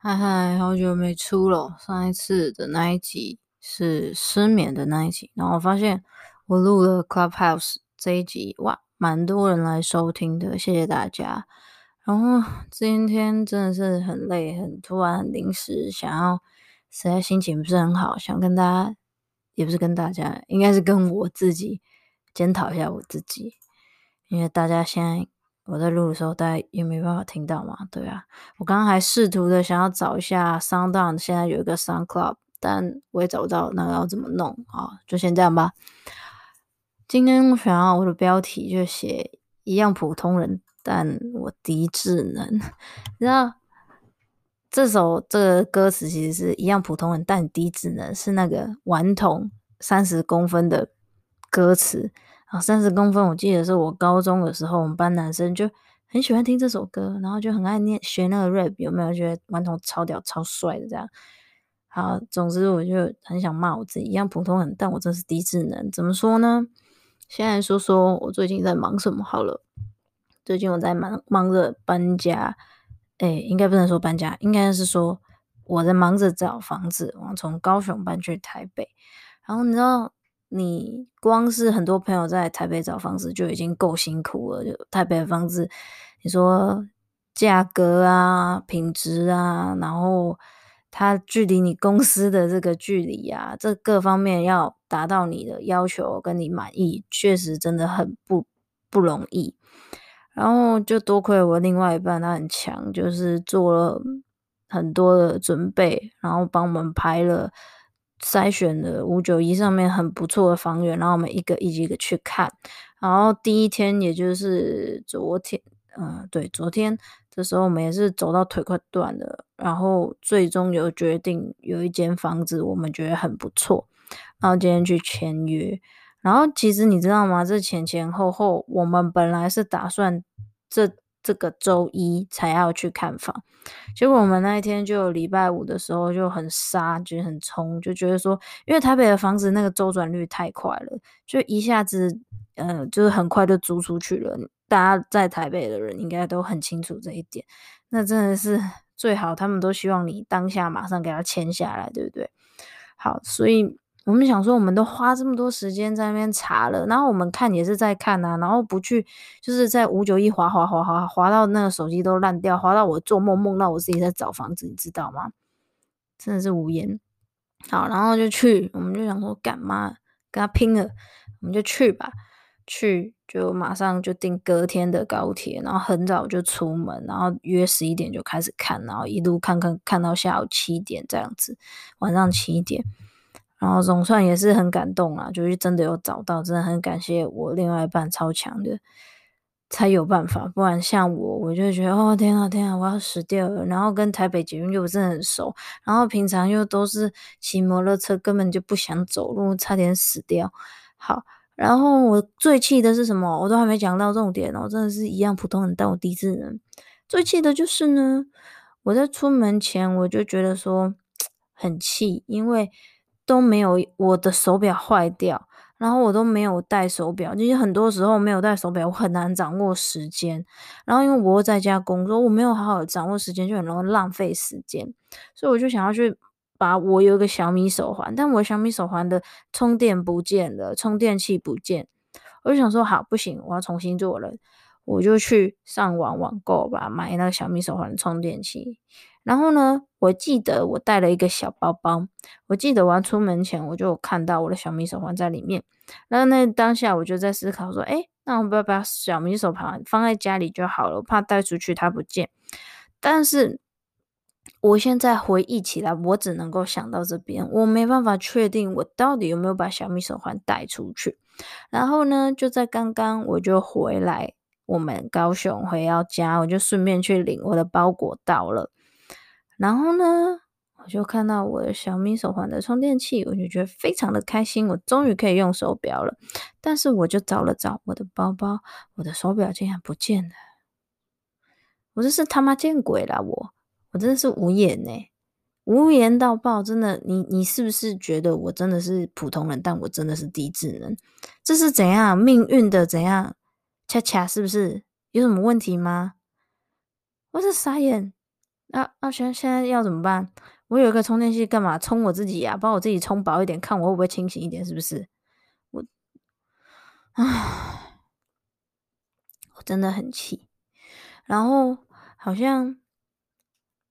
嗨嗨，好久没出了。上一次的那一集是失眠的那一集，然后我发现我录了 Clubhouse 这一集，哇，蛮多人来收听的，谢谢大家。然后今天真的是很累，很突然，临时，想要实在心情不是很好，想跟大家，也不是跟大家，应该是跟我自己检讨一下我自己，因为大家现在。我在录的时候，大家也没办法听到嘛，对啊。我刚刚还试图的想要找一下 SoundOn，现在有一个 SoundCloud，但我也找不到，那个要怎么弄啊？就先这样吧。今天我想要我的标题就写一样普通人，但我低智能。你知道这首这个歌词其实是一样普通人，但低智能，是那个顽童三十公分的歌词。啊，三十公分，我记得是我高中的时候，我们班男生就很喜欢听这首歌，然后就很爱念学那个 rap，有没有觉得顽童超屌、超帅的这样？好，总之我就很想骂我自己，一样普通人，但我真是低智能。怎么说呢？先来说说我最近在忙什么好了。最近我在忙忙着搬家，诶，应该不能说搬家，应该是说我在忙着找房子，我从高雄搬去台北，然后你知道。你光是很多朋友在台北找房子就已经够辛苦了。就台北的房子，你说价格啊、品质啊，然后它距离你公司的这个距离啊，这各方面要达到你的要求跟你满意，确实真的很不不容易。然后就多亏我另外一半，他很强，就是做了很多的准备，然后帮我们排了。筛选了五九一上面很不错的房源，然后我们一个一个一个去看。然后第一天，也就是昨天，嗯、对，昨天这时候我们也是走到腿快断了，然后最终有决定有一间房子我们觉得很不错，然后今天去签约。然后其实你知道吗？这前前后后，我们本来是打算这。这个周一才要去看房，结果我们那一天就礼拜五的时候就很杀，就很冲，就觉得说，因为台北的房子那个周转率太快了，就一下子，呃，就是很快就租出去了。大家在台北的人应该都很清楚这一点，那真的是最好，他们都希望你当下马上给他签下来，对不对？好，所以。我们想说，我们都花这么多时间在那边查了，然后我们看也是在看啊，然后不去，就是在五九一滑滑滑滑滑到那个手机都烂掉，滑到我做梦梦到我自己在找房子，你知道吗？真的是无言。好，然后就去，我们就想说干嘛跟他拼了，我们就去吧，去就马上就订隔天的高铁，然后很早就出门，然后约十一点就开始看，然后一路看看看到下午七点这样子，晚上七点。然后总算也是很感动啊，就是真的有找到，真的很感谢我另外一半超强的，才有办法，不然像我，我就觉得哦天啊天啊，我要死掉了。然后跟台北捷运又不是很熟，然后平常又都是骑摩托车，根本就不想走路，差点死掉。好，然后我最气的是什么？我都还没讲到重点哦，真的是一样普通人，但我低智能。最气的就是呢，我在出门前我就觉得说 很气，因为。都没有，我的手表坏掉，然后我都没有戴手表。其实很多时候没有戴手表，我很难掌握时间。然后因为我在家工作，我没有好好的掌握时间，就很容易浪费时间。所以我就想要去把我有一个小米手环，但我小米手环的充电不见了，充电器不见。我就想说，好，不行，我要重新做了。我就去上网网购吧，买那个小米手环充电器。然后呢，我记得我带了一个小包包。我记得我要出门前，我就看到我的小米手环在里面。然后那当下我就在思考说，诶，那我不要把小米手环放在家里就好了，我怕带出去它不见。但是我现在回忆起来，我只能够想到这边，我没办法确定我到底有没有把小米手环带出去。然后呢，就在刚刚我就回来，我们高雄回到家，我就顺便去领我的包裹到了。然后呢，我就看到我的小米手环的充电器，我就觉得非常的开心，我终于可以用手表了。但是我就找了找我的包包，我的手表竟然不见了。我这是他妈见鬼了！我我真的是无言呢，无言到爆！真的，你你是不是觉得我真的是普通人？但我真的是低智能？这是怎样命运的怎样？恰恰是不是有什么问题吗？我是傻眼。那那现现在要怎么办？我有一个充电器，干嘛充我自己呀、啊？把我自己充饱一点，看我会不会清醒一点，是不是？我，唉，我真的很气。然后好像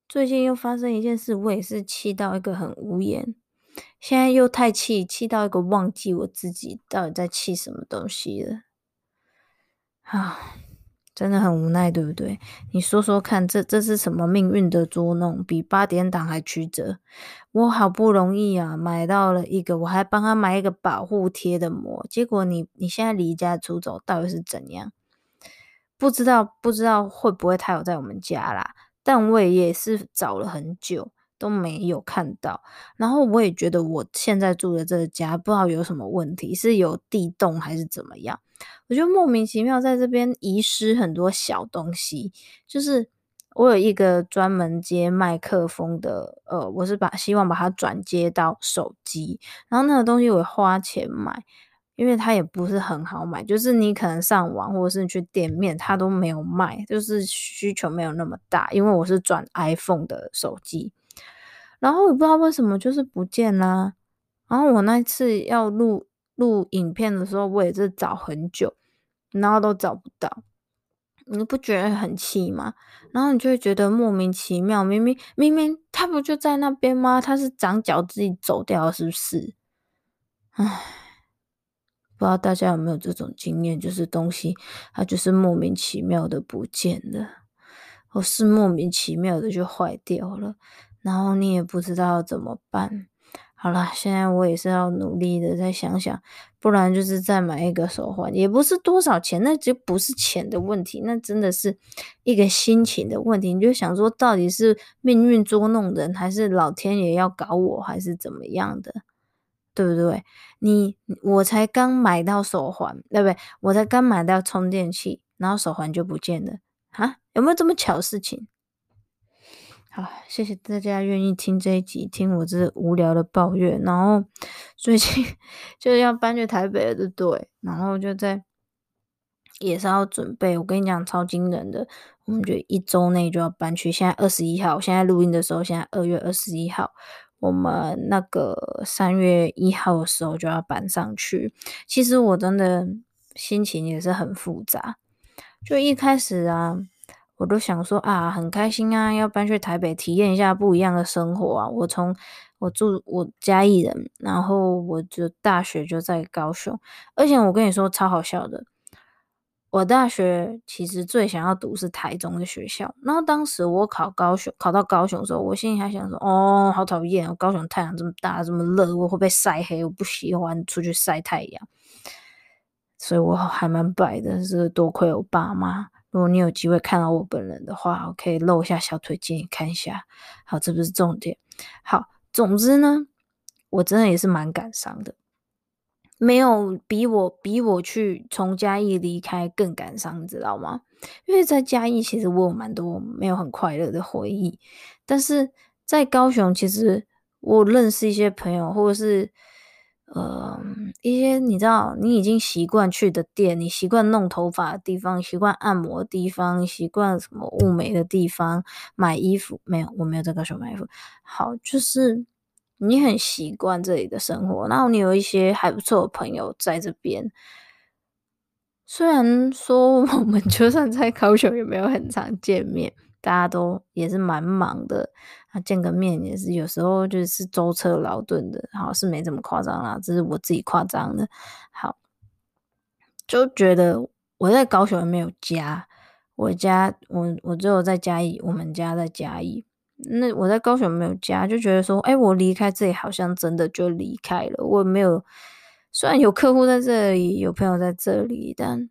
最近又发生一件事，我也是气到一个很无言。现在又太气，气到一个忘记我自己到底在气什么东西了。啊！真的很无奈，对不对？你说说看，这这是什么命运的捉弄？比八点档还曲折。我好不容易啊，买到了一个，我还帮他买一个保护贴的膜，结果你你现在离家出走，到底是怎样？不知道，不知道会不会他有在我们家啦？但我也是找了很久。都没有看到，然后我也觉得我现在住的这个家不知道有什么问题，是有地洞还是怎么样？我就莫名其妙在这边遗失很多小东西，就是我有一个专门接麦克风的，呃，我是把希望把它转接到手机，然后那个东西我花钱买，因为它也不是很好买，就是你可能上网或者是去店面，它都没有卖，就是需求没有那么大，因为我是转 iPhone 的手机。然后我不知道为什么就是不见啦。然后我那次要录录影片的时候，我也是找很久，然后都找不到。你不觉得很气吗？然后你就会觉得莫名其妙，明明明明他不就在那边吗？他是长脚自己走掉，是不是？唉，不知道大家有没有这种经验，就是东西它就是莫名其妙的不见了，或是莫名其妙的就坏掉了。然后你也不知道怎么办。好了，现在我也是要努力的再想想，不然就是再买一个手环，也不是多少钱，那就不是钱的问题，那真的是一个心情的问题。你就想说，到底是命运捉弄人，还是老天爷要搞我，还是怎么样的，对不对？你我才刚买到手环，对不对？我才刚买到充电器，然后手环就不见了啊？有没有这么巧的事情？好，谢谢大家愿意听这一集，听我这无聊的抱怨。然后最近 就是要搬去台北了，对对？然后就在也是要准备。我跟你讲，超惊人的，我们就一周内就要搬去。现在二十一号，现在录音的时候，现在二月二十一号，我们那个三月一号的时候就要搬上去。其实我真的心情也是很复杂，就一开始啊。我都想说啊，很开心啊，要搬去台北体验一下不一样的生活啊！我从我住我嘉义人，然后我就大学就在高雄，而且我跟你说超好笑的，我大学其实最想要读是台中的学校，然后当时我考高雄，考到高雄的时候，我心里还想说，哦，好讨厌，高雄太阳这么大，这么热，我会被晒黑，我不喜欢出去晒太阳，所以我还蛮白的，是多亏我爸妈。如果你有机会看到我本人的话，我可以露一下小腿给你看一下。好，这不是重点。好，总之呢，我真的也是蛮感伤的，没有比我比我去从嘉义离开更感伤，你知道吗？因为在嘉义其实我有蛮多没有很快乐的回忆，但是在高雄其实我认识一些朋友，或者是。呃，一些你知道，你已经习惯去的店，你习惯弄头发的地方，习惯按摩的地方，习惯什么物美的地方，买衣服没有？我没有在高雄买衣服。好，就是你很习惯这里的生活，然后你有一些还不错的朋友在这边。虽然说我们 就算在高雄也没有很常见面，大家都也是蛮忙的。啊，见个面也是有时候就是舟车劳顿的，好，是没这么夸张啦，这是我自己夸张的。好，就觉得我在高雄没有家，我家我我只有在嘉义，我们家在嘉义。那我在高雄没有家，就觉得说，哎，我离开这里好像真的就离开了。我没有，虽然有客户在这里，有朋友在这里，但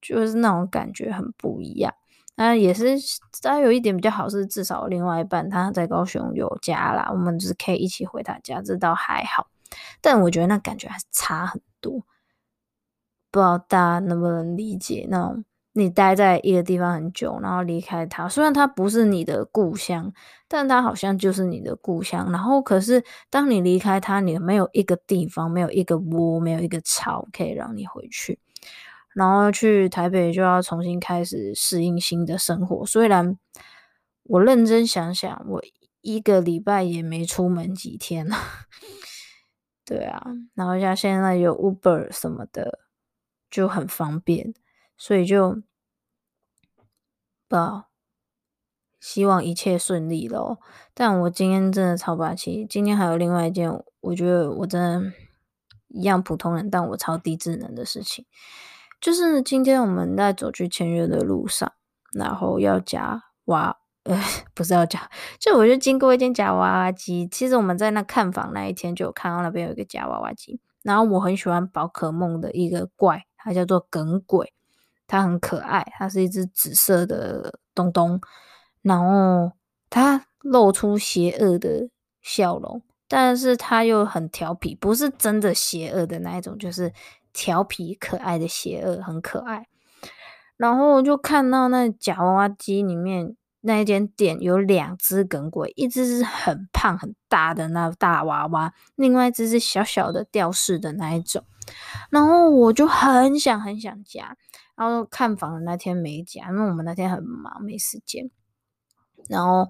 就是那种感觉很不一样。那也是，他有一点比较好，是至少另外一半他在高雄有家啦，我们就是可以一起回他家，这倒还好。但我觉得那感觉还是差很多，不知道大家能不能理解那种你待在一个地方很久，然后离开他，虽然他不是你的故乡，但他好像就是你的故乡。然后可是当你离开他，你没有一个地方，没有一个窝，没有一个巢可以让你回去。然后去台北就要重新开始适应新的生活。虽然我认真想想，我一个礼拜也没出门几天了。对啊，然后像现在有 Uber 什么的，就很方便，所以就不希望一切顺利咯。但我今天真的超霸气，今天还有另外一件，我觉得我真的一样普通人，但我超低智能的事情，就是今天我们在走去签约的路上，然后要夹娃。呃，不是要夹，就我就经过一间夹娃娃机。其实我们在那看房那一天就有看到那边有一个夹娃娃机。然后我很喜欢宝可梦的一个怪，它叫做耿鬼，它很可爱，它是一只紫色的东东，然后它露出邪恶的笑容，但是它又很调皮，不是真的邪恶的那一种，就是调皮可爱的邪恶，很可爱。然后我就看到那假娃娃机里面。那一间店有两只耿鬼，一只是很胖很大的那大娃娃，另外一只是小小的吊饰的那一种。然后我就很想很想夹，然后看房的那天没夹，因为我们那天很忙没时间。然后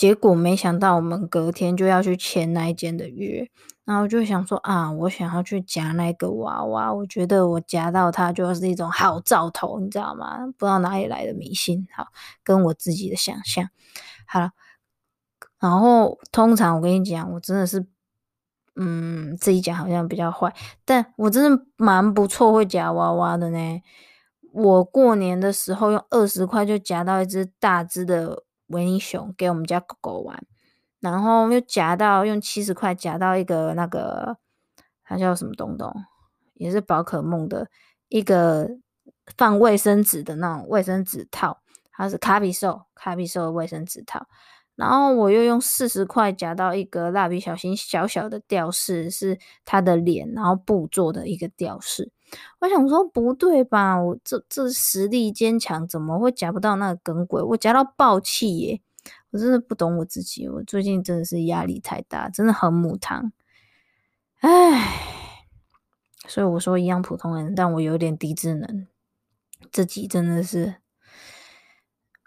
结果没想到我们隔天就要去签那一间的约。然后就想说啊，我想要去夹那个娃娃，我觉得我夹到它就是一种好兆头，你知道吗？不知道哪里来的迷信，好，跟我自己的想象。好了，然后通常我跟你讲，我真的是，嗯，自己讲好像比较坏，但我真的蛮不错会夹娃娃的呢。我过年的时候用二十块就夹到一只大只的维尼熊给我们家狗狗玩。然后又夹到用七十块夹到一个那个，它叫什么东东，也是宝可梦的一个放卫生纸的那种卫生纸套，它是卡比兽，卡比兽的卫生纸套。然后我又用四十块夹到一个蜡笔小新小小的吊饰，是它的脸，然后布做的一个吊饰。我想说不对吧，我这这实力坚强，怎么会夹不到那个梗鬼？我夹到爆气耶！我真的不懂我自己，我最近真的是压力太大，真的很母汤，唉，所以我说一样普通人，但我有点低智能，自己真的是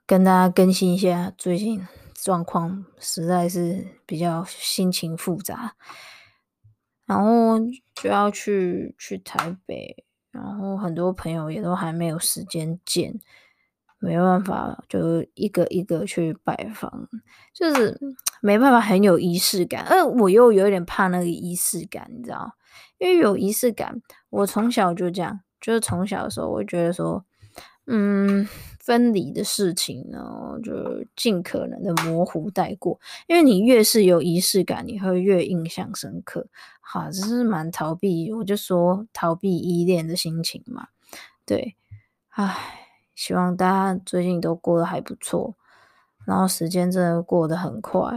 跟大家更新一下，最近状况实在是比较心情复杂，然后就要去去台北，然后很多朋友也都还没有时间见。没办法，就一个一个去拜访，就是 没办法很有仪式感。呃，我又有点怕那个仪式感，你知道？因为有仪式感，我从小就这样，就是从小的时候，我觉得说，嗯，分离的事情呢，就尽可能的模糊带过。因为你越是有仪式感，你会越印象深刻。好，这是蛮逃避，我就说逃避依恋的心情嘛。对，唉。希望大家最近都过得还不错，然后时间真的过得很快，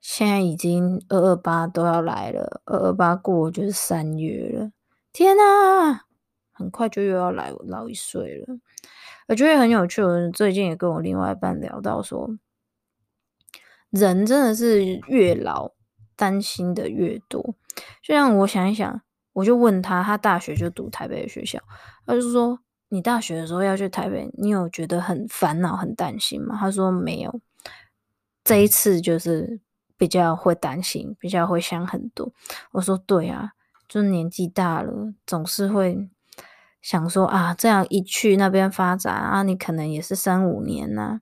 现在已经二二八都要来了，二二八过就是三月了，天哪，很快就又要来老一岁了。我觉得很有趣，我最近也跟我另外一半聊到说，人真的是越老担心的越多。就像我想一想，我就问他，他大学就读台北的学校，他就说。你大学的时候要去台北，你有觉得很烦恼、很担心吗？他说没有，这一次就是比较会担心，比较会想很多。我说对啊，就是年纪大了，总是会想说啊，这样一去那边发展啊，你可能也是三五年呐、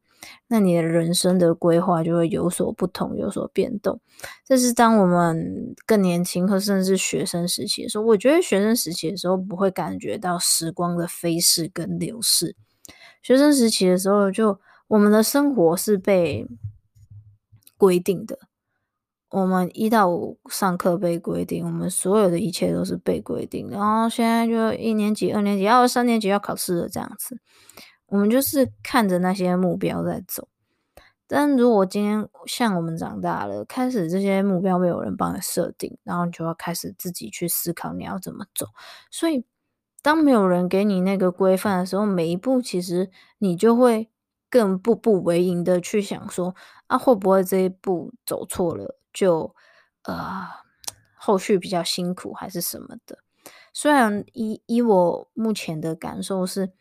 那你的人生的规划就会有所不同，有所变动。这是当我们更年轻，或甚至学生时期的时候，我觉得学生时期的时候不会感觉到时光的飞逝跟流逝。学生时期的时候，就我们的生活是被规定的，我们一到五上课被规定，我们所有的一切都是被规定。然后现在就一年级、二年级，要三年级要考试了，这样子。我们就是看着那些目标在走，但如果今天像我们长大了，开始这些目标没有人帮你设定，然后你就要开始自己去思考你要怎么走。所以，当没有人给你那个规范的时候，每一步其实你就会更步步为营的去想说，啊，会不会这一步走错了，就呃后续比较辛苦还是什么的。虽然以以我目前的感受是。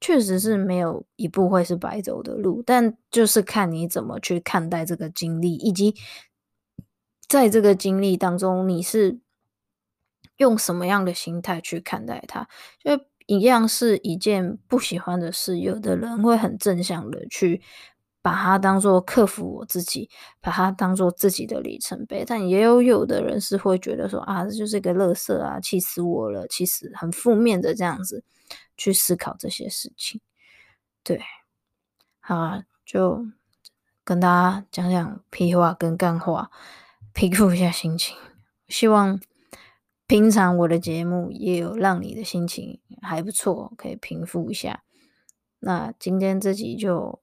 确实是没有一步会是白走的路，但就是看你怎么去看待这个经历，以及在这个经历当中，你是用什么样的心态去看待它。就一样是一件不喜欢的事，有的人会很正向的去把它当做克服我自己，把它当做自己的里程碑，但也有有的人是会觉得说啊，这就是一个乐色啊，气死我了，其实很负面的这样子去思考这些事情。对，好啊，就跟大家讲讲屁话跟干话，平复一下心情。希望平常我的节目也有让你的心情还不错，可以平复一下。那今天这集就。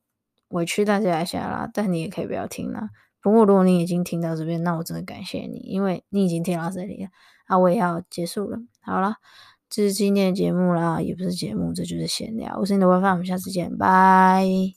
委屈大家一下啦，但你也可以不要听啦。不过如果你已经听到这边，那我真的感谢你，因为你已经听到这里了。啊，我也要结束了。好了，这是今天的节目啦，也不是节目，这就是闲聊。我是你的 WiFi，我们下次见，拜。